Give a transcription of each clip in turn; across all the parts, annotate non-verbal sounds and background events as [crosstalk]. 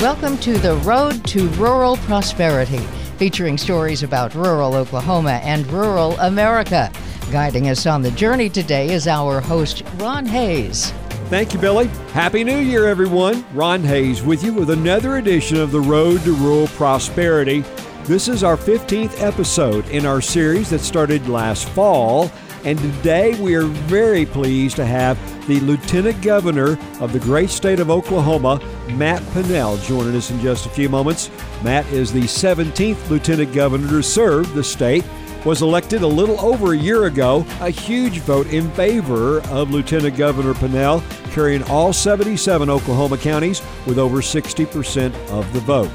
Welcome to the Road to Rural Prosperity, featuring stories about rural Oklahoma and rural America. Guiding us on the journey today is our host, Ron Hayes. Thank you, Billy. Happy New Year, everyone. Ron Hayes with you with another edition of the Road to Rural Prosperity. This is our 15th episode in our series that started last fall. And today we are very pleased to have the Lieutenant Governor of the great state of Oklahoma, Matt Pinnell, joining us in just a few moments. Matt is the 17th Lieutenant Governor to serve the state. Was elected a little over a year ago, a huge vote in favor of Lieutenant Governor Pinnell, carrying all 77 Oklahoma counties with over 60% of the vote.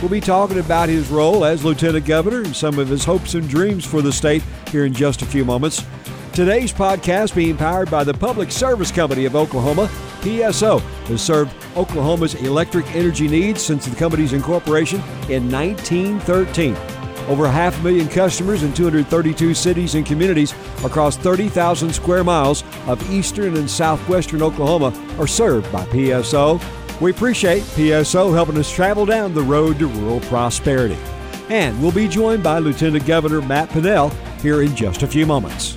We'll be talking about his role as Lieutenant Governor and some of his hopes and dreams for the state here in just a few moments. Today's podcast being powered by the Public Service Company of Oklahoma, PSO, has served Oklahoma's electric energy needs since the company's incorporation in 1913. Over half a million customers in 232 cities and communities across 30,000 square miles of eastern and southwestern Oklahoma are served by PSO. We appreciate PSO helping us travel down the road to rural prosperity. And we'll be joined by Lieutenant Governor Matt Pinnell here in just a few moments.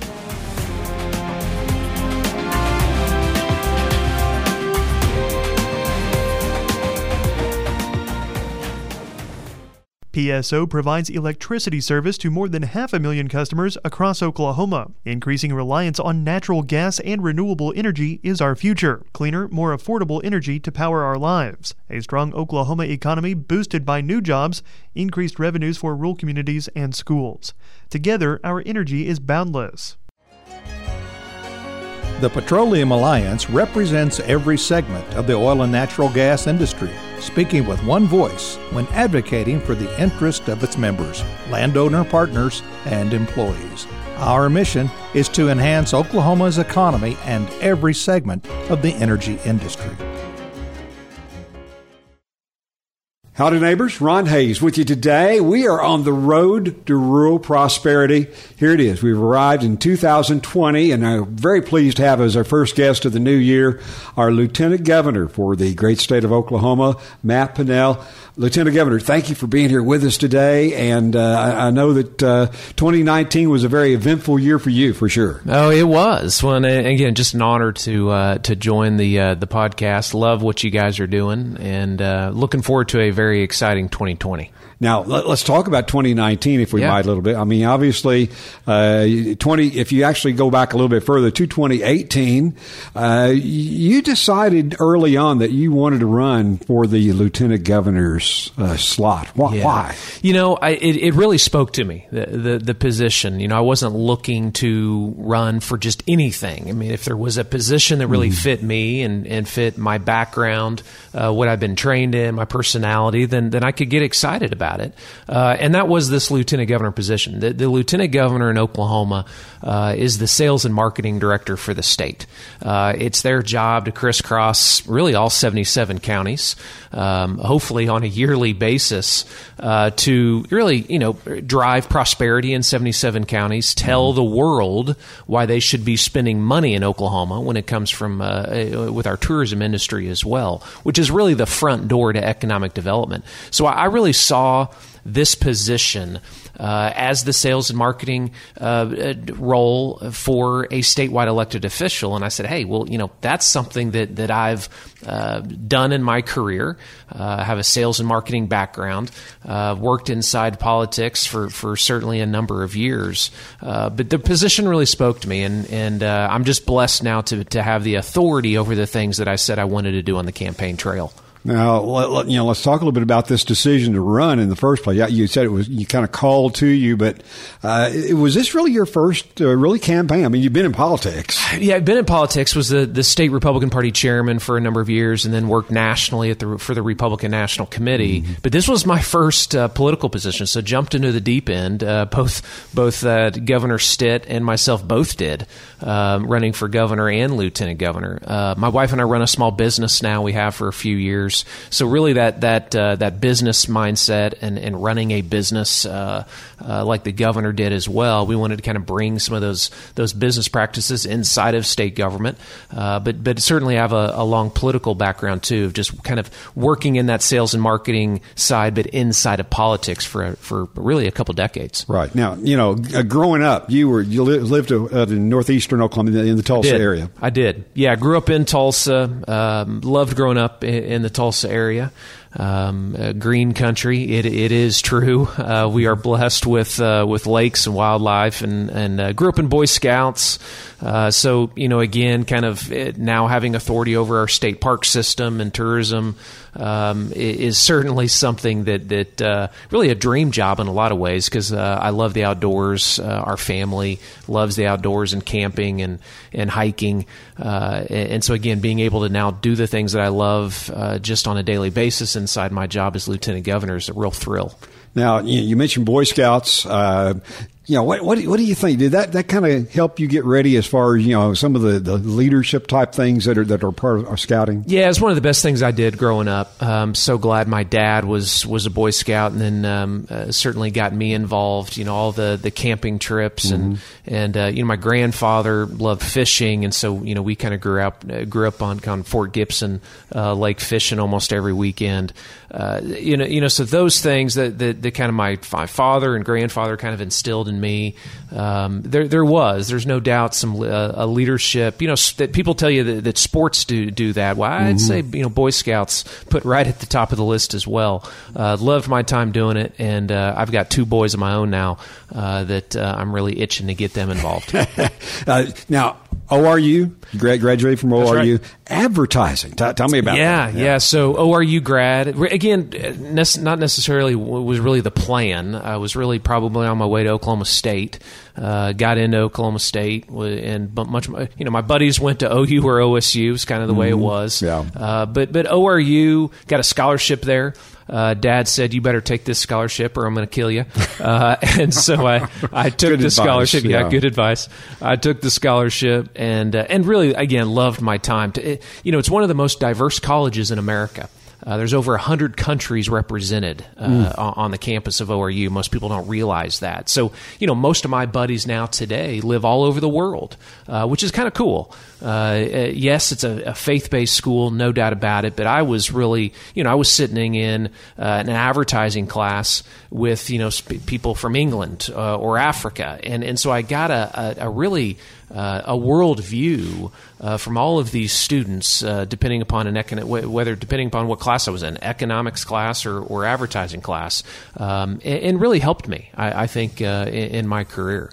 PSO provides electricity service to more than half a million customers across Oklahoma. Increasing reliance on natural gas and renewable energy is our future. Cleaner, more affordable energy to power our lives. A strong Oklahoma economy boosted by new jobs, increased revenues for rural communities and schools. Together, our energy is boundless. The Petroleum Alliance represents every segment of the oil and natural gas industry, speaking with one voice when advocating for the interest of its members, landowner partners, and employees. Our mission is to enhance Oklahoma's economy and every segment of the energy industry. Howdy, neighbors. Ron Hayes with you today. We are on the road to rural prosperity. Here it is. We've arrived in 2020, and I'm very pleased to have as our first guest of the new year our Lieutenant Governor for the great state of Oklahoma, Matt Pinnell. Lieutenant Governor, thank you for being here with us today. And uh, I, know that uh, 2019 was a very eventful year for you, for sure. Oh, it was. Well, again, just an honor to uh, to join the uh, the podcast. Love what you guys are doing, and uh, looking forward to a very exciting 2020. Now let, us talk about 2019, if we yeah. might, a little bit. I mean, obviously, uh, 20. If you actually go back a little bit further to 2018, uh, you decided early on that you wanted to run for the lieutenant governor's uh, slot. Why? Yeah. why? You know, I, it, it really spoke to me the, the the position. You know, I wasn't looking to run for just anything. I mean, if there was a position that really mm. fit me and and fit my background, uh, what I've been trained in, my personality, then then I could get excited about about it. Uh, and that was this lieutenant governor position. The, the lieutenant governor in Oklahoma uh, is the sales and marketing director for the state. Uh, it's their job to crisscross really all 77 counties, um, hopefully on a yearly basis, uh, to really you know drive prosperity in 77 counties, tell the world why they should be spending money in Oklahoma when it comes from uh, uh, with our tourism industry as well, which is really the front door to economic development. So I really saw this position uh, as the sales and marketing uh, role for a statewide elected official. And I said, hey, well, you know, that's something that, that I've uh, done in my career. Uh, I have a sales and marketing background, uh, worked inside politics for, for certainly a number of years. Uh, but the position really spoke to me, and, and I'm just blessed now to, to have the authority over the things that I said I wanted to do on the campaign trail. Now, let, you know, let's talk a little bit about this decision to run in the first place. You said it was you kind of called to you, but uh, was this really your first uh, really campaign? I mean, you've been in politics. Yeah, I've been in politics. Was the, the state Republican Party chairman for a number of years, and then worked nationally at the for the Republican National Committee. Mm-hmm. But this was my first uh, political position, so jumped into the deep end. Uh, both both uh, Governor Stitt and myself both did um, running for governor and lieutenant governor. Uh, my wife and I run a small business now. We have for a few years years. So really, that that uh, that business mindset and, and running a business uh, uh, like the governor did as well. We wanted to kind of bring some of those those business practices inside of state government, uh, but but certainly have a, a, long political background too, of just kind of working in that sales and marketing side, but inside of politics for for really a couple decades. Right now, you know, uh, growing up, you were you lived uh, in northeastern Oklahoma in the Tulsa I area. I did. Yeah, I grew up in Tulsa. Um, loved growing up in, in the Tulsa area um, uh, green country. It, it is true. [laughs] Uh, we are blessed with uh, with lakes and wildlife, and and uh, grew up in Boy Scouts. Uh, so you know, again, kind of uh, now having authority over our state park system and tourism um, is certainly something that that really a dream job in a lot of ways because I love the outdoors. Our family loves the outdoors and camping and and hiking, uh, and so again, being able to now do the things that I love just on a daily basis inside my job as lieutenant governor is a real thrill. Now, you mentioned Boy Scouts. Uh, you know, what, what, what do you think? Did that, that kind of help you get ready as far as, you know, some of the, the leadership type things that are, that are part of scouting? Yeah, it's one of the best things I did growing up. I'm so glad my dad was, was a Boy Scout and then um, uh, certainly got me involved, you know, all the, the camping trips and, mm-hmm. and uh, you know, my grandfather loved fishing. And so, you know, we kind of grew up, uh, grew up on, on Fort Gibson uh, Lake fishing almost every weekend. Uh, you know, you know, so those things that, that, that kind of my, my father and grandfather kind of instilled in me. Um, there, there was, there's no doubt, some uh, a leadership. You know, that people tell you that, that sports do do that. Well, I'd mm-hmm. say you know, Boy Scouts put right at the top of the list as well. Uh, loved my time doing it, and uh, I've got two boys of my own now uh, that uh, I'm really itching to get them involved. [laughs] now, ORU, graduated from ORU. Right. Advertising. T- tell me about yeah, that. Yeah, yeah. So ORU grad again, not necessarily was really the plan. I was really probably on my way to Oklahoma State. Uh, got into Oklahoma State, and much. You know, my buddies went to OU or OSU. Is kind of the mm-hmm. way it mm-hmm. was. Yeah. Uh, but but ORU got a scholarship there uh, Dad said, "You better take this scholarship, or I'm going to kill you." [laughs] Uh, and so I, I took the advice, scholarship. Yeah. yeah. good advice. I took the scholarship, and uh, and really, again, loved my time. To, it, you know, it's one of the most diverse colleges in America. Uh, there's over 100 countries represented uh, mm. on the campus of ORU. Most people don't realize that. So, you know, most of my buddies now today live all over the world, uh, which is kind of cool. Uh, uh, yes, it's a, a faith based school, no doubt about it, but I was really, you know, I was sitting in uh, an advertising class with, you know, sp- people from England or Africa. And, and so I got a, a, a really uh, a world view uh, from all of these students, uh, depending upon an econ- whether depending upon what class I was in, economics class or, or advertising class, um, and, and, really helped me, I, I think, uh, in, in, my career.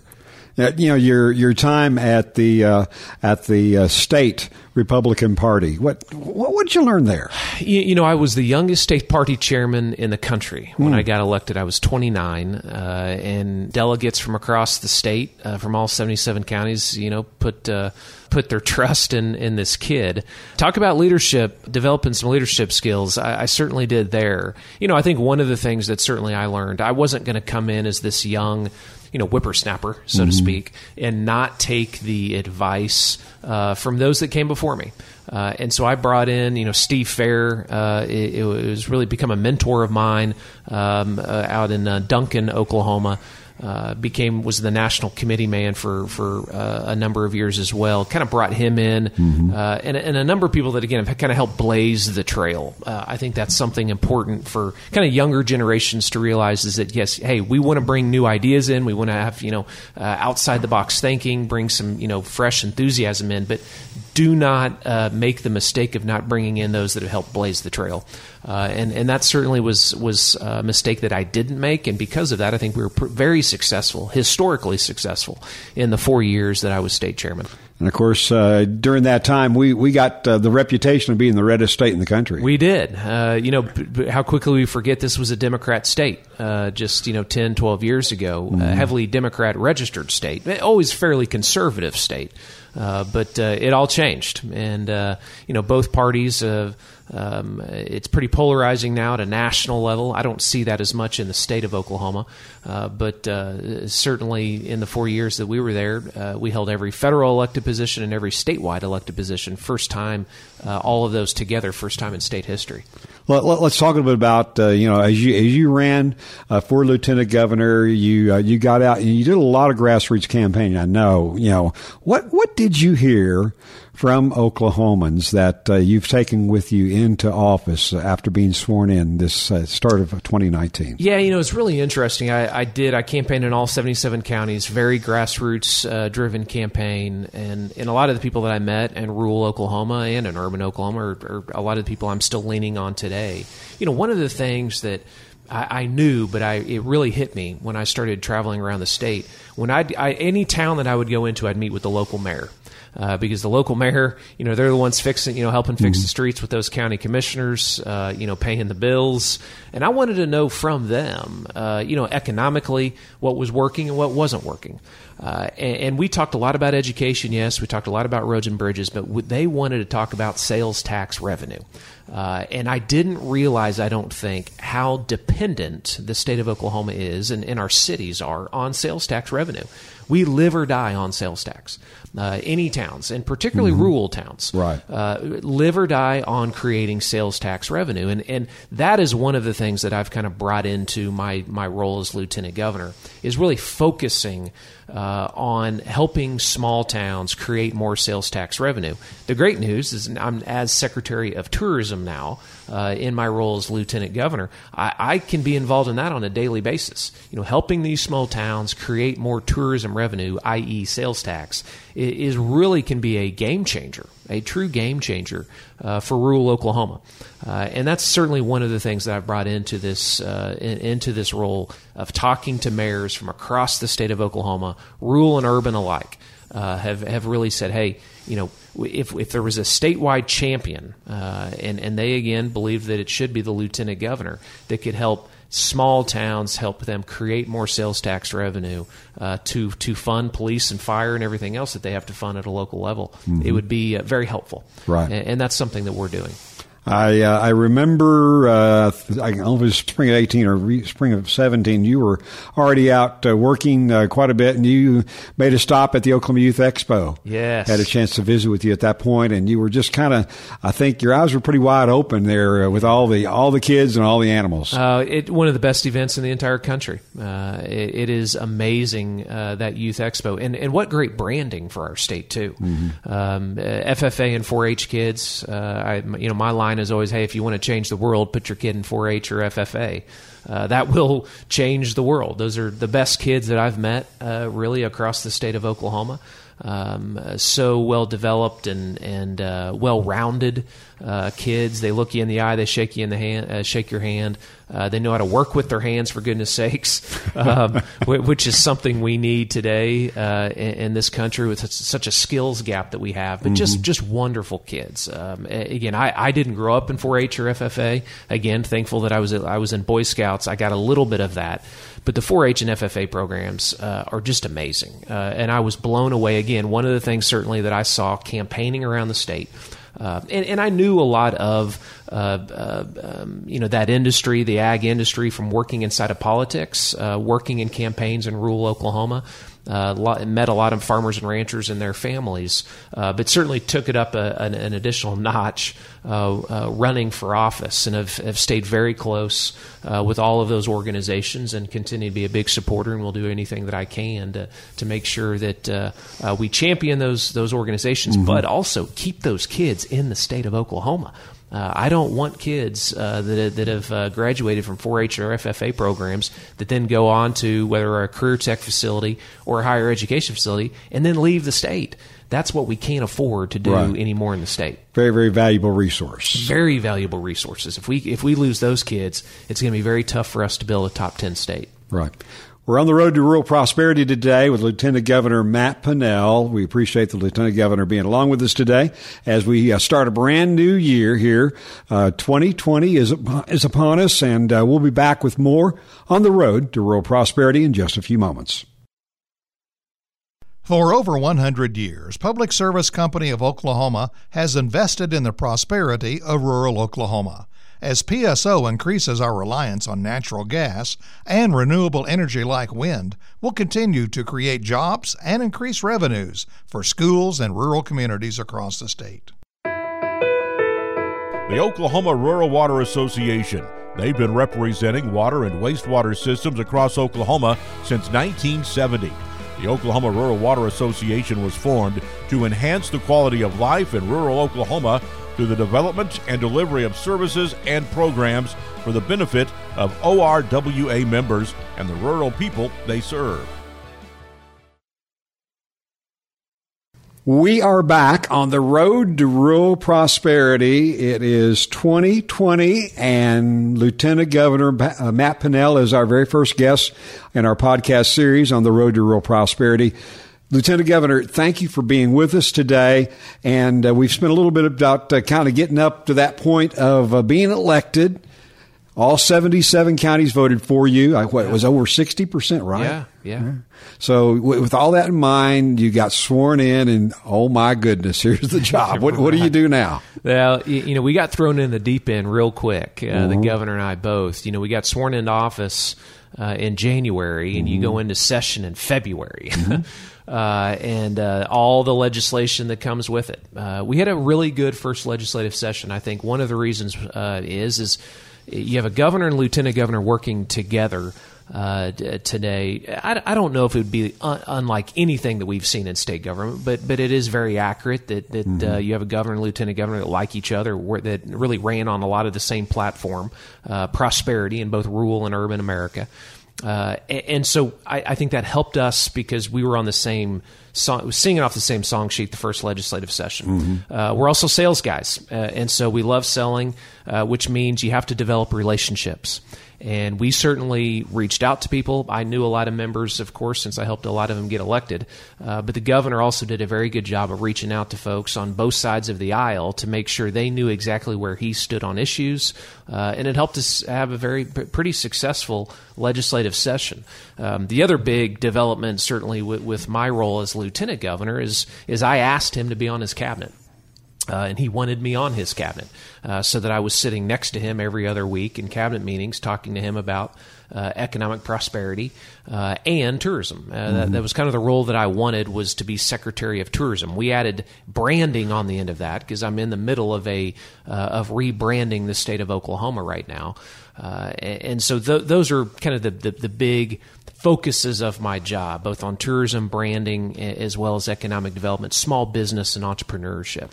You know your your time at the uh, at the uh, state Republican Party. What what did you learn there? You, you, know, I was the youngest state party chairman in the country when mm. I got elected. I was 29, uh, and delegates from across the state, uh, from all 77 counties, you know, put. Uh, put their [laughs] trust in in this kid. Talk about leadership, developing some leadership skills. I, I, certainly did there. You know, I think one of the things that certainly I learned, I wasn't going to come in as this young you know whippersnapper, so mm-hmm. to speak, and not take the advice uh, from those that came before me. Uh, and so I brought in, you know, Steve Fair. Uh, it, it, was really become a mentor of mine um, uh, out in uh, Duncan, Oklahoma uh, became was the national committee man for for uh, a number of years as well. Kind of brought him in, mm-hmm. uh, and, and, a number of people that again have kind of helped blaze the trail. Uh, I think that's something important for kind of younger generations to realize is that yes, hey, we want to bring new ideas in. We want to have you know uh, outside the box thinking, bring some you know fresh enthusiasm in, but do not uh, make the mistake of not bringing in those that have helped blaze the trail. Uh, and and that certainly was was a mistake that I didn't make, and because of that, I think we were pr- very successful, historically successful, in the four years that I was state chairman. And of course, uh, during that time, we we got uh, the reputation of being the reddest state in the country. We did. Uh, you know, b- b- how quickly we forget this was a Democrat state uh, just, you know, 10, 12 years ago, mm-hmm. a heavily Democrat registered state, always fairly conservative state. Uh, but uh, it all changed, and uh, you know both parties Um, it's pretty polarizing now at a national level. I don't see that as much in the state of Oklahoma, uh, but uh, certainly in the four years that we were there, uh, we held every federal elected position and every statewide elected position. First time, all of those together, first time in state history. Let, us talk a little bit about uh, you know as you as you ran uh, for lieutenant governor, you you got out and you did a lot of grassroots campaigning. I know you know what what did you hear from Oklahomans that uh, you've taken with you into office after being sworn in this uh, start of 2019? Yeah, you know, it's really interesting. I, I did, I campaigned in all 77 counties, very grassroots uh, driven campaign. And, and a lot of the people that I met in rural Oklahoma and in urban Oklahoma are, are a lot of the people I'm still leaning on today. You know, one of the things that I, I, knew, but I, it really hit me when I started traveling around the state. When I, I any town that I would go into, I'd meet with the local mayor uh, because the local mayor, you know, they're the ones fixing, you know, helping fix mm-hmm. the streets with those county commissioners, uh, you know, paying the bills. And I wanted to know from them, uh, you know, economically what was working and what wasn't working. Uh, and, and, we talked a lot about education, yes. We talked a lot about roads and bridges, but w- they wanted to talk about sales tax revenue. Uh, and I didn't realize, I don't think, how dependent the state of Oklahoma is and, and our cities are on sales tax revenue. We live or die on sales tax. Uh, any towns, and particularly mm-hmm. rural towns, right. uh, live or die on creating sales tax revenue, and and that is one of the things that I've kind of brought into my my role as lieutenant governor is really focusing uh, on helping small towns create more sales tax revenue. The great news is I'm as Secretary of Tourism now uh, in my role as Lieutenant Governor. I, I, can be involved in that on a daily basis. You know, helping these small towns create more tourism revenue, i.e., sales tax, is really can be a game changer, a true game changer uh, for rural Oklahoma. Uh, and that's certainly one of the things that I've brought into this uh, in, into this role of talking to mayors from across the state of Oklahoma, rural and urban alike, uh, have have really said, hey, you know, if if there was a statewide champion, uh, and and they again believe that it should be the lieutenant governor that could help small towns, help them create more sales tax revenue uh, to to fund police and fire and everything else that they have to fund at a local level. Mm-hmm. It would be uh, very helpful, right? And, and, that's something that we're doing. I uh, I remember uh, I don't know it was spring of eighteen or re- spring of seventeen. You were already out uh, working uh, quite a bit, and you made a stop at the Oklahoma Youth Expo. Yes, had a chance to visit with you at that point, and you were just kind of. I think your eyes were pretty wide open there uh, with all the all the kids and all the animals. Uh, it one of the best events in the entire country. It, it is amazing that Youth Expo, and and what great branding for our state too. Mm-hmm. Um, FFA and 4-H kids. I you know my line is always, hey, if you want to change the world, put your kid in 4-H or FFA. Uh, that will change the world. Those are the best kids that I've met, uh, really across the state of Oklahoma um, so well developed and and uh, well rounded uh, kids. They look you in the eye, they shake you in the hand, uh, shake your hand. Uh, they know how to work with their hands, for goodness sakes, [laughs] um, which is something we need today uh, in, in, this country with such a skills gap that we have. But mm-hmm. just just wonderful kids. Um, again, I, I didn't grow up in 4-H or FFA. Again, thankful that I was I was in Boy Scouts. I got a little bit of that. But the 4-H and FFA programs uh, are just amazing, uh, and I was blown away. Again, one of the things certainly that I saw campaigning around the state. Uh, and, and, I knew a lot of uh, uh, um, you know that industry, the ag industry, from working inside of politics, uh, working in campaigns in rural Oklahoma uh, met a lot of farmers and ranchers and their families, uh, but certainly took it up a, an, an, additional notch uh, uh running for office and have, have stayed very close uh, with all of those organizations and continue to be a big supporter and will do anything that I can to, to make sure that uh, we champion those those organizations, mm-hmm. but also keep those kids in the state of Oklahoma. Uh, I don't want kids uh, that, that have uh, graduated from 4-H or FFA programs that then go on to whether a career tech facility or a higher education facility and then leave the state. That's what we can't afford to do right. anymore in the state. Very, very valuable resource. Very valuable resources. If we if we lose those kids, it's going to be very tough for us to build a top ten state. Right. We're on the road to rural prosperity today with Lieutenant Governor Matt Pinnell. We appreciate the Lieutenant Governor being along with us today as we uh, start a brand new year here. Uh, 2020 is, is upon us, and uh, we'll be back with more on the road to rural prosperity in just a few moments. For over 100 years, Public Service Company of Oklahoma has invested in the prosperity of rural Oklahoma. As PSO increases our reliance on natural gas and renewable energy like wind, we'll continue to create jobs and increase revenues for schools and rural communities across the state. The Oklahoma Rural Water Association. They've been representing water and wastewater systems across Oklahoma since 1970. The Oklahoma Rural Water Association was formed to enhance the quality of life in rural Oklahoma through the development and delivery of services and programs for the benefit of ORWA members and the rural people they serve. We are back on the road to rural prosperity. It is 2020, and Lieutenant Governor uh, Matt Pinnell is our very first guest in our podcast series on the road to rural prosperity. Lieutenant Governor, thank you for being with us today. And uh, we've spent a little bit about uh, kind of getting up to that point of uh, being elected. All 77 counties voted for you. I, what, it was over 60%, right? Yeah, yeah. So, with all that in mind, you got sworn in, and oh my goodness, [laughs] here's the job. what, what do you do now? Well, you know, we got thrown in the deep end real quick. Uh, mm-hmm. The governor and I both. You know, we got sworn into office uh, in January, and mm-hmm. you go into session in February. Mm-hmm. [laughs] Uh, and uh, all the legislation that comes with it. Uh, we had a really good first legislative session. I think one of the reasons uh, is is you have a governor and lieutenant governor working together uh, today. I, I, don't know if it would be un- unlike anything that we've seen in state government, but but it is very accurate that that mm-hmm. uh, you have a governor and lieutenant governor that like each other, where, that really ran on a lot of the same platform, uh, prosperity in both rural and urban America. Uh, and so I, I, think that helped us because we were on the same song, singing off the same song sheet the first legislative session. Mm-hmm. Uh, we're also sales guys, uh, and so we love selling, uh, which means you have to develop relationships. And we certainly reached out to people. I knew a lot of members, of course, since I helped a lot of them get elected. Uh, but the governor also did a very good job of reaching out to folks on both sides of the aisle to make sure they knew exactly where he stood on issues. Uh, and it helped us have a very pretty successful legislative session. Um, the other big development, certainly with, with my role as lieutenant governor, is is I asked him to be on his cabinet. Uh, and he wanted me on his cabinet uh, so that I was sitting next to him every other week in cabinet meetings talking to him about uh, economic prosperity uh, and tourism. Uh, mm-hmm. That, that, was kind of the role that I wanted was to be Secretary of Tourism. We added branding on the end of that because I'm in the middle of a uh, of rebranding the state of Oklahoma right now, and, and, so th- those are kind of the, the, the big focuses of my job, both on tourism, branding, as well as economic development, small business, and entrepreneurship.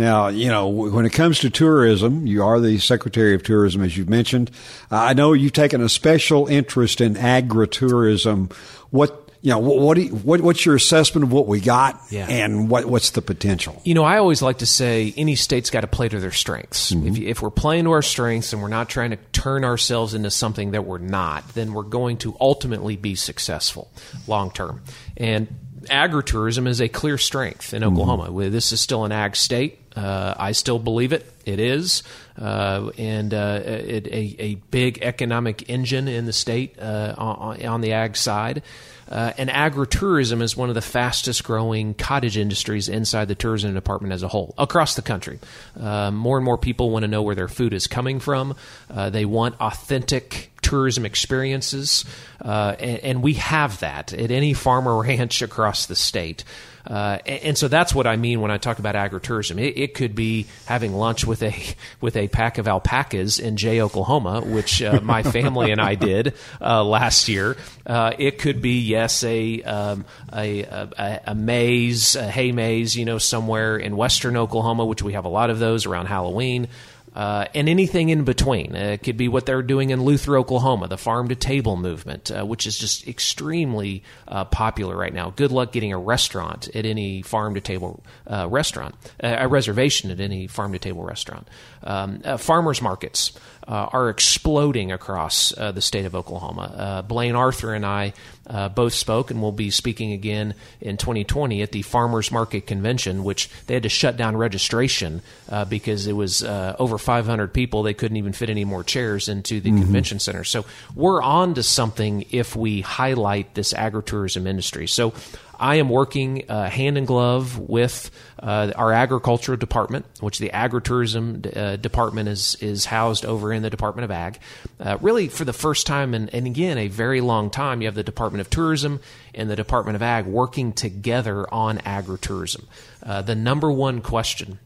Now, you know, when it comes to tourism, you are the Secretary of Tourism, as you've mentioned. Uh, I know you've taken a special interest in agritourism. What you know, what, you, what, what's your assessment of what we got, yeah. and what, what's the potential? You know, I always like to say any state's got to play to their strengths. Mm-hmm. If, if we're playing to our strengths and we're not trying to turn ourselves into something that we're not, then we're going to ultimately be successful long term. And agritourism is a clear strength in Oklahoma. Mm-hmm. This is still an ag state. Uh, I still believe it. It is, uh, and uh, it, a, a, big economic engine in the state uh, on, on, the ag side. Uh, and agritourism is one of the fastest growing cottage industries inside the tourism department as a whole across the country. Uh, more and more people want to know where their food is coming from. they want authentic tourism experiences, and, and, we have that at any farm or [laughs] ranch across the state. Uh, and, and, so that's what I mean when I talk about agritourism. It, it, could be having lunch with a [laughs] with a pack of alpacas in Jay, Oklahoma, which uh, my [laughs] family and I did uh, last year. Uh, it could be yes, a, um, a, a, a maze, a hay maze, you know, somewhere in western Oklahoma, which we have a lot of those around Halloween. Uh, and anything in between. Uh, it could be what they're doing in Luther, Oklahoma, the farm to table movement, uh, which is just extremely uh, popular right now. Good luck getting a restaurant at any farm to table uh, restaurant, uh, a reservation at any farm to table restaurant. Um, farmers markets are exploding across the state of Oklahoma. Blayne Arthur and I uh, both spoke and will be speaking again in 2020 at the Farmers Market Convention, which they had to shut down registration uh, because it was uh, over 500 people, they couldn't even fit any more chairs into the Mm-hmm. convention center. So we're on to something if we highlight this agritourism industry. So I am working uh, hand in glove with uh, our agricultural department, which the agritourism uh, department is is housed over in the Department of Ag. Uh, really, for the first time, and, and again, a very long time, you have the Department of Tourism and the Department of Ag working together on agritourism. Uh, the number one question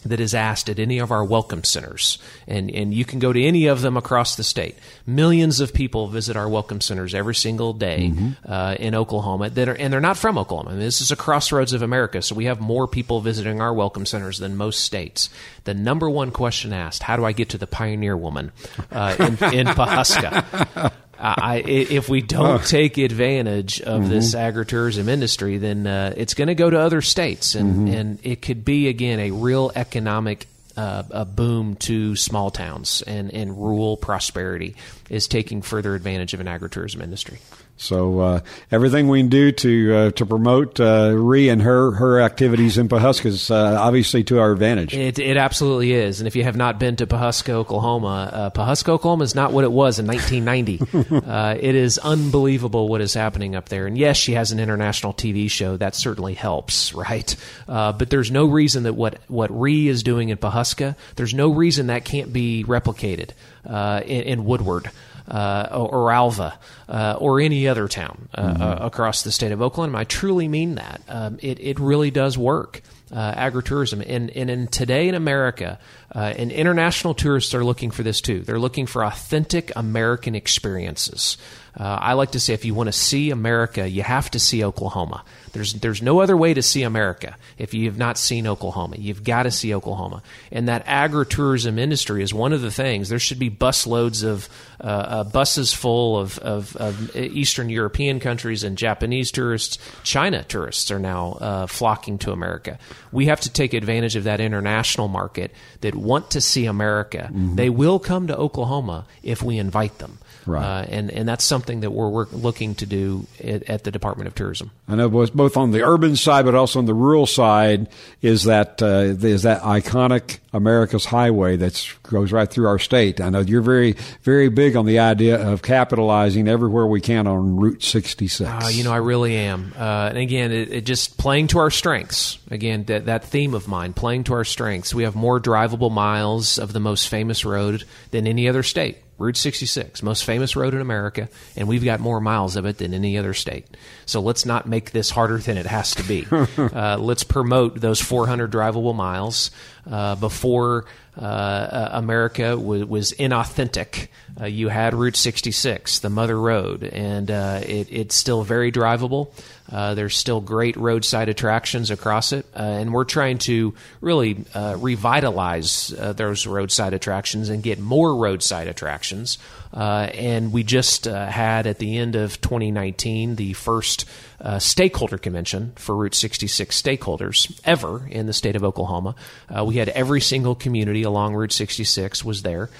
that is asked at any of our welcome centers. And, and you can go to any of them across the state. Millions of people visit our welcome centers every single day uh, in Oklahoma that are, and they're not from Oklahoma. I mean, this is a crossroads of America, so we have more people visiting our welcome centers than most states. The number one question asked, how do I get to the Pioneer Woman uh, in, in Pawhuska? [laughs] I, if we don't take advantage of this agritourism industry, then uh, it's going to go to other states, and, and it could be again a real economic uh, a boom to small towns and, and rural prosperity is taking further advantage of an agritourism industry. So uh, everything we can do to uh, to promote uh, Ree and her her activities in Pawhuska is uh, obviously to our advantage. It, it absolutely is. And if you have not been to Pawhuska, Oklahoma, uh, Pawhuska, Oklahoma is not what it was in 1990. [laughs] uh, it is unbelievable what is happening up there. And yes, she has an international TV show. That certainly helps, [laughs] right? Uh, but there's no reason that what, what Ree is doing in There's no reason that can't be replicated uh, in, in Woodward uh, or, or Alva uh, or any other town uh, uh, across the state of Oakland. I truly mean that. Um, it, it really does work. Uh, agritourism and, and in today in America, uh, and international tourists are looking for this too. They're looking for authentic American experiences. Uh, I like to say, if you want to see America, you have to see Oklahoma. There's there's no other way to see America if you have not seen Oklahoma. You've got to see Oklahoma, and that agritourism industry is one of the things. There should be busloads of uh, uh, buses full of, of, of Eastern European countries and Japanese tourists. China tourists are now uh, flocking to America. We have to take advantage of that international market that want to see America. They will come to Oklahoma if we invite them. Right. Uh, and, and that's something that we're, work, looking to do at, at the Department of Tourism. I know both both on the urban side, but also on the rural side, is that uh, is that iconic America's Highway that goes right through our state. I know you're very very big on the idea of capitalizing everywhere we can on Route 66. Uh, you know, I really am. Uh, and again, it, it just playing to our strengths. Again, that, that theme of mine, playing to our strengths. We have more drivable miles of the most famous road than any other state. Route 66, most famous road in America, and we've got more miles of it than any other state. So let's not make this harder than it has to be. [laughs] uh, let's promote those 400 drivable miles. Uh, before uh, uh, America w- was inauthentic, uh, you had Route 66, the Mother Road, and uh, it, it's still very drivable. Uh, there's still great roadside attractions across it, uh, and we're trying to really revitalize those roadside attractions and get more roadside attractions. And we just had at the end of 2019 the first uh, stakeholder convention for Route 66 stakeholders ever in the state of Oklahoma. Uh, we had every single community along Route 66 was there.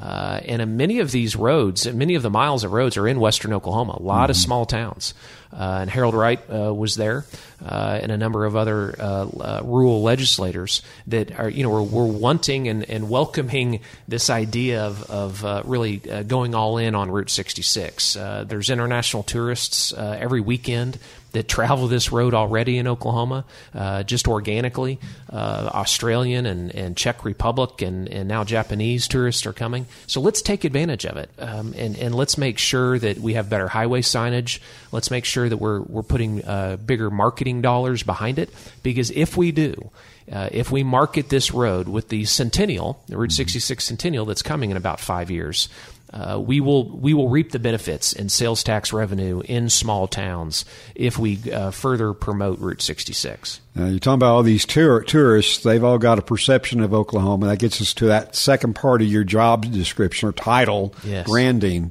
Uh, and many of these roads, many of the miles of roads are in western Oklahoma, a lot of small towns. Uh, and Harold Wright uh, was there, uh, and a number of other uh, uh, rural legislators that are, you know, were, were wanting and, and welcoming this idea of, of uh, really uh, going all in on Route 66. Uh, there's international tourists uh, every weekend that travel this road already in Oklahoma, uh, just organically. Uh, Australian and, and Czech Republic and, and now Japanese tourists are coming. So let's take advantage of it, um, and and let's make sure that we have better highway signage. Let's make sure that we're we're putting uh, bigger marketing dollars behind it, because if we do. Uh, if we market this road with the Centennial, the Route 66 Centennial that's coming in about five years, uh, we will we will reap the benefits in sales tax revenue in small towns if we uh, further promote Route 66. Now, you're talking about all these tour- tourists. They've all got a perception of Oklahoma. That gets us to that second part of your job description or title, Yes. branding.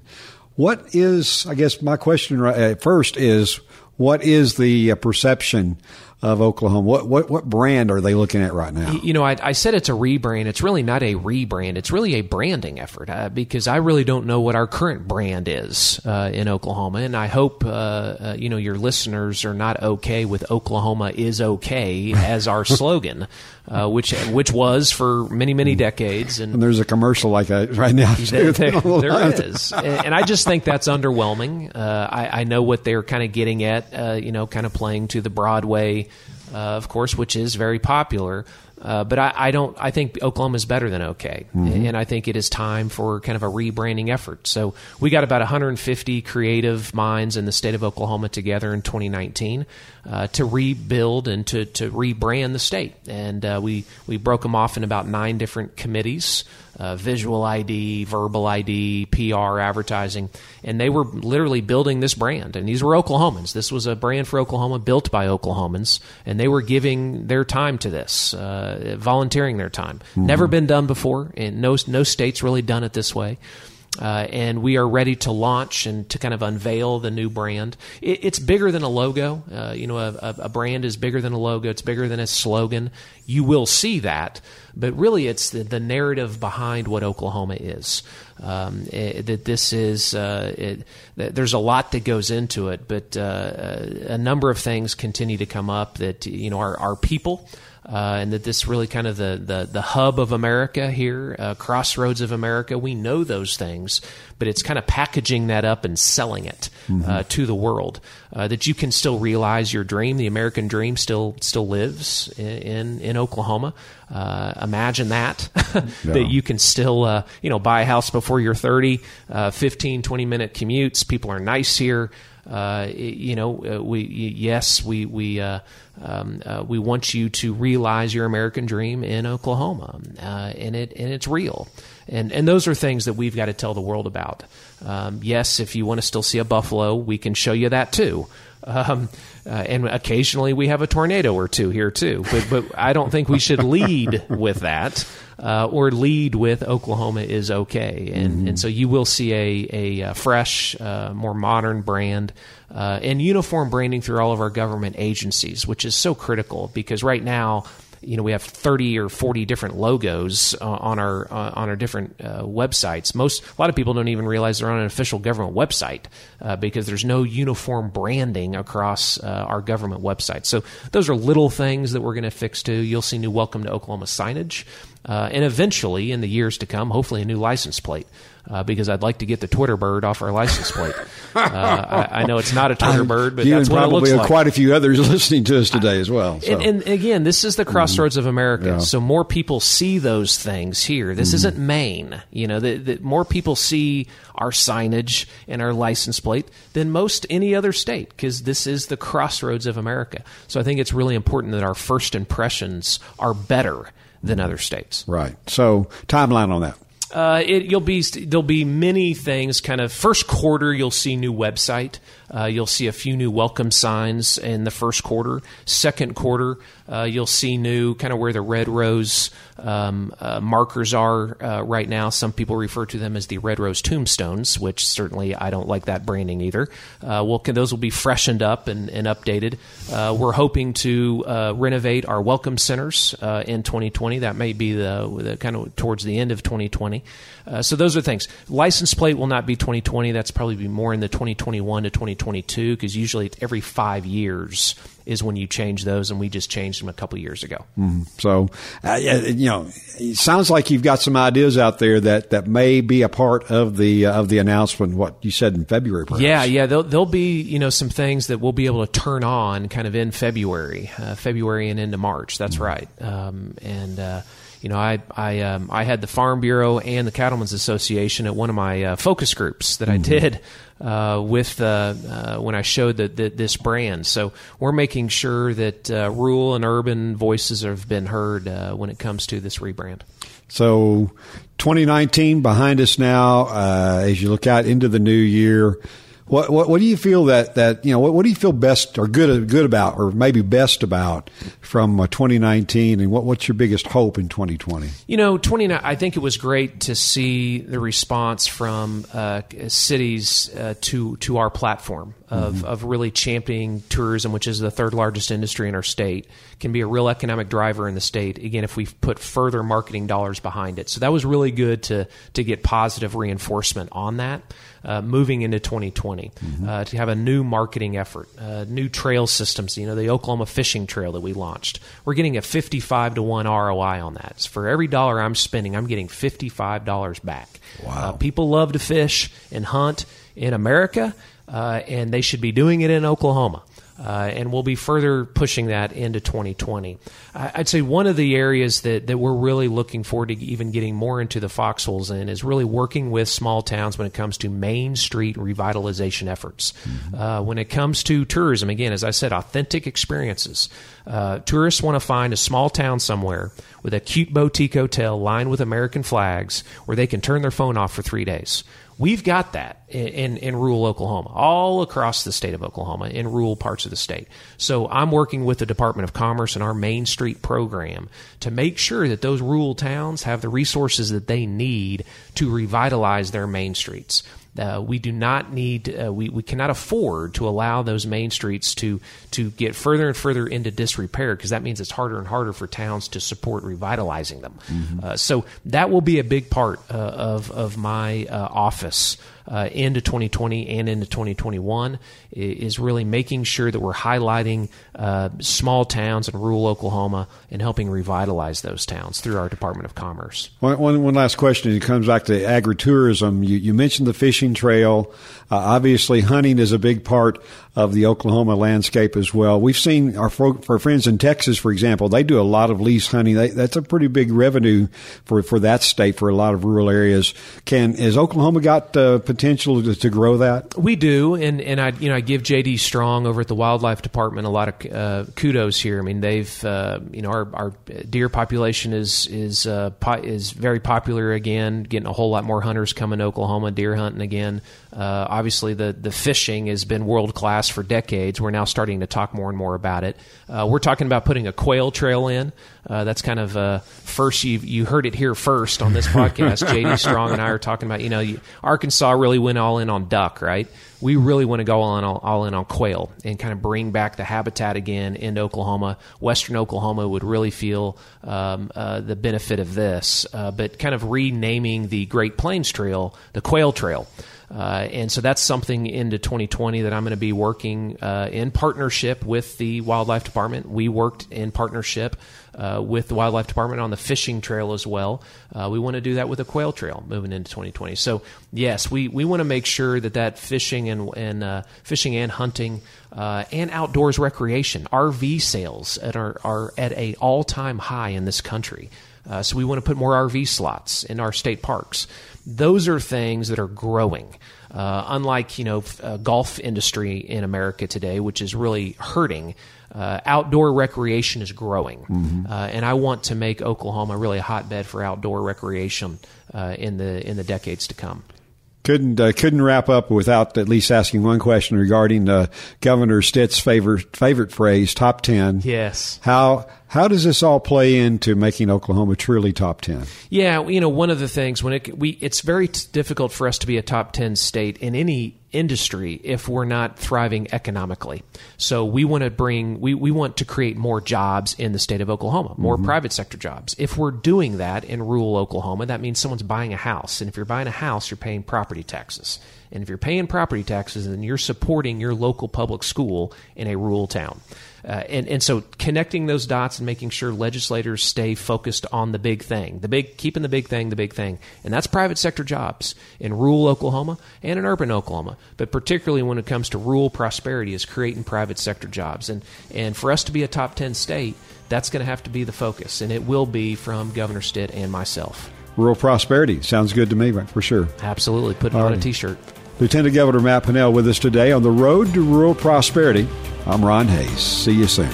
What is, I guess my question right at first is, what is the uh, perception of Oklahoma. What what what brand are they looking at right now? You know, I, I said it's a rebrand. It's really not a rebrand. It's really a branding effort uh, because I really don't know what our current brand is uh, in Oklahoma, and I hope uh, uh you know your listeners are not okay with Oklahoma is okay [laughs] as our slogan, uh, which which was for many many decades. And, and there's a commercial like that right now. [laughs] There, there [laughs] is, and I just think that's underwhelming. Uh, I, I, know what they're kind of getting at. you know, kind of playing to the Broadway uh, of course, which is very popular. Uh, but I, I, don't. I think Oklahoma is better than OK, mm-hmm. and I think it is time for kind of a rebranding effort. So we got about 150 creative minds in the state of Oklahoma together in 2019 uh, to rebuild and to, to rebrand the state, and uh, we we broke them off in about nine different committees uh, visual ID, verbal ID, PR, advertising, and they were literally building this brand. And these were Oklahomans. This was a brand for Oklahoma built by Oklahomans, and they were giving their time to this, uh, volunteering their time. Mm-hmm. Never been done before, and no no states really done it this way. Uh, and we are ready to launch and to kind of unveil the new brand. It, it's bigger than a logo. Uh, you know, a, a, brand is bigger than a logo. It's bigger than a slogan. You will see that, but really, it's the, the narrative behind what Oklahoma is. Um, it, that this is uh, it, there's a lot that goes into it, but uh, a number of things continue to come up that you know our, our people uh, and that this really kind of the, the, the hub of America here, uh, crossroads of America. We know those things, but it's kind of packaging that up and selling it mm-hmm. uh, to the world. Uh, that you can still realize your dream. The American dream still still lives in in, in Oklahoma. Uh, imagine that [laughs] yeah. that you can still uh, you know buy a house before you're 30, 15, 20 minute commutes. People are nice here. Uh, you know, uh, we yes, we we uh, um, uh, we want you to realize your American dream in Oklahoma, uh, and it and it's real, and and those are things that we've got to tell the world about. Um, yes, if you want to still see a buffalo, we can show you that too. Um, uh, and occasionally we have a tornado or two here too. But, but I don't think we should lead with that uh, or lead with Oklahoma is okay. And, mm-hmm. and so you will see a, a, a fresh, uh, more modern brand uh, and uniform branding through all of our government agencies, which is so critical because right now you know we have 30 or 40 different logos uh, on our uh, on our different uh, websites most a lot of people don't even realize they're on an official government website uh, because there's no uniform branding across uh, our government website so those are little things that we're going to fix too you'll see new welcome to oklahoma signage uh, and eventually in the years to come hopefully a new license plate uh, because I'd like to get the Twitter bird off our license plate. Uh, I, I, know it's not a Twitter bird, but you that's what it looks like. Quite a few others [laughs] listening to us today as well. So. And, and, again, this is the crossroads mm of America, yeah. so more people see those things here. This mm isn't Maine. You know, that more people see our signage and our license plate than most any other state because this is the crossroads of America. So I think it's really important that our first impressions are better than other states. Right. So timeline on that. Uh, it, you'll be there'll be many things. Kind of first quarter, you'll see new website. Uh, you'll see a few new welcome signs in the first quarter. Second quarter, uh, you'll see new kind of where the red rose um, uh, markers are uh, right now. Some people refer to them as the red rose tombstones, which certainly I don't like that branding either. Uh, well, those will be freshened up and, and updated. Uh, we're hoping to renovate our welcome centers in 2020. That may be the, the, kind of towards the end of 2020. so those are things. License plate will not be 2020. That's probably be more in the 2021 to 2020 2022 because usually it's every five years is when you change those, and we just changed them a couple years ago. Mm-hmm. So, uh, you know, it sounds like you've got some ideas out there that, that may be a part of the uh, of the announcement. What you said in February, perhaps. Yeah, yeah. There'll, there'll be you know some things that we'll be able to turn on kind of in February, uh, February and into March. That's mm-hmm. right, um, and uh, you know, I I um, I had the Farm Bureau and the Cattlemen's Association at one of my uh, focus groups that mm-hmm. I did uh, with uh, uh, when I showed the, the, this brand. So we're making sure that uh, rural and urban voices have been heard uh, when it comes to this rebrand. So 2019 behind us now. as you look out into the new year, what, what, what do you feel that that you know what, what do you feel best or good good about or maybe best about from uh, 2019 and what what's your biggest hope in 2020? You know, 20 I think it was great to see the response from uh, cities uh, to to our platform. Of, Mm-hmm. of really championing tourism, which is the third largest industry in our state, can be a real economic driver in the state. Again, if we put further marketing dollars behind it, so that was really good to to get positive reinforcement on that. Uh, moving into 2020, Mm-hmm. uh, to have a new marketing effort, uh, new trail systems. You know, the Oklahoma Fishing Trail that we launched. We're getting a 55 to one ROI on that. So for every dollar I'm spending, I'm getting 55 dollars back. Wow. Uh, people love to fish and hunt in America, uh, and they should be doing it in Oklahoma. Uh, and we'll be further pushing that into 2020. I- I'd say one of the areas that, that we're really looking forward to even getting more into the foxholes in is really working with small towns when it comes to Main Street revitalization efforts. Uh, when it comes to tourism, again, as I said, authentic experiences. Uh, tourists want to find a small town somewhere with a cute boutique hotel lined with American flags where they can turn their phone off for three days. We've got that in, in, rural Oklahoma, all across the state of Oklahoma, in rural parts of the state. So I'm working with the Department of Commerce and our Main Street program to make sure that those rural towns have the resources that they need to revitalize their main streets. Uh, we do not need, uh, we, we cannot afford to allow those main streets to, to get further and further into disrepair because that means it's harder and harder for towns to support revitalizing them. Mm-hmm. Uh, so that will be a big part uh, of, of my uh, office. Uh, into 2020 and into 2021 is really making sure that we're highlighting uh, small towns in rural Oklahoma and helping revitalize those towns through our Department of Commerce. One, one, one last question. It comes back to agritourism. You, you mentioned the fishing trail. Uh, obviously, hunting is a big part of the Oklahoma landscape as well. We've seen our, our friends in Texas, for example, they do a lot of lease hunting. They, that's a pretty big revenue for, for that state for a lot of rural areas. Can has Oklahoma got uh, potential to, to, grow that? We do, and and I you know I give JD Strong over at the Wildlife Department a lot of uh, kudos here. I mean they've uh, you know our, our deer population is is uh, po- is very popular again, getting a whole lot more hunters coming to Oklahoma deer hunting again. Uh, obviously the the fishing has been world class for decades. We're now starting to talk more and more about it. Uh, we're talking about putting a quail trail in. Uh, that's kind of uh, first you you heard it here first on this [laughs] podcast. JD Strong and I are talking about you know you, Arkansas really went all in on duck, right? We really want to go all in, all, all in on quail and kind of bring back the habitat again into Oklahoma. Western Oklahoma would really feel um, uh, the benefit of this, uh, but kind of renaming the Great Plains Trail the Quail Trail. Uh, and so that's something into 2020 that I'm going to be working uh, in partnership with the Wildlife Department. We worked in partnership uh, with the Wildlife Department on the fishing trail as well. Uh, we want to do that with a quail trail moving into 2020. So yes, we, we want to make sure that that fishing and, and uh, fishing and hunting uh, and outdoors recreation, RV sales at our, are at a all time high in this country. so we want to put more RV slots in our state parks those are things that are growing. Uh, unlike you know uh, golf industry in America today, which is really hurting, uh, outdoor recreation is growing, mm-hmm. and I want to make Oklahoma really a hotbed for outdoor recreation in the in the decades to come couldn't uh, couldn't wrap up without at least asking one question regarding uh, Governor Stitt's favorite favorite phrase, top ten. Yes. How how does this all play into making Oklahoma truly top ten? Yeah, you know, one of the things when it we it's very t- difficult for us to be a top ten state in any industry if we're not thriving economically. So we want to bring we, we want to create more jobs in the state of Oklahoma, more mm-hmm. private sector jobs. If we're doing that in rural Oklahoma, that means someone's buying a house. And if you're buying a house, you're paying property taxes. And if you're paying property taxes, then you're supporting your local public school in a rural town. Uh, and, and so connecting those dots and making sure legislators stay focused on the big thing, the big, keeping the big thing the big thing. And that's private sector jobs in rural Oklahoma and in urban Oklahoma. But particularly when it comes to rural prosperity is creating private sector jobs. And, and for us to be a top 10 state, that's going to have to be the focus. And it will be from Governor Stitt and myself. Rural prosperity. Sounds good to me, for sure. Absolutely. Put it All on right. a t shirt. Lieutenant Governor Matt Pinnell with us today on the road to rural prosperity. I'm Ron Hayes. See you soon.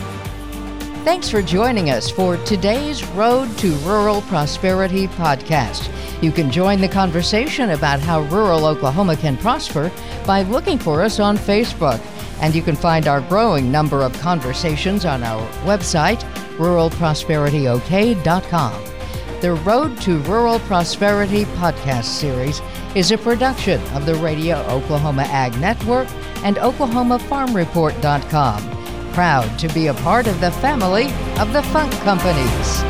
Thanks for joining us for today's Road to Rural Prosperity podcast. You can join the conversation about how rural Oklahoma can prosper by looking for us on Facebook. And you can find our growing number of conversations on our website, ruralprosperityok.com. The Road to Rural Prosperity podcast series is a production of the Radio Oklahoma Ag Network and OklahomaFarmReport.com. Proud to be a part of the family of the Funk Companies.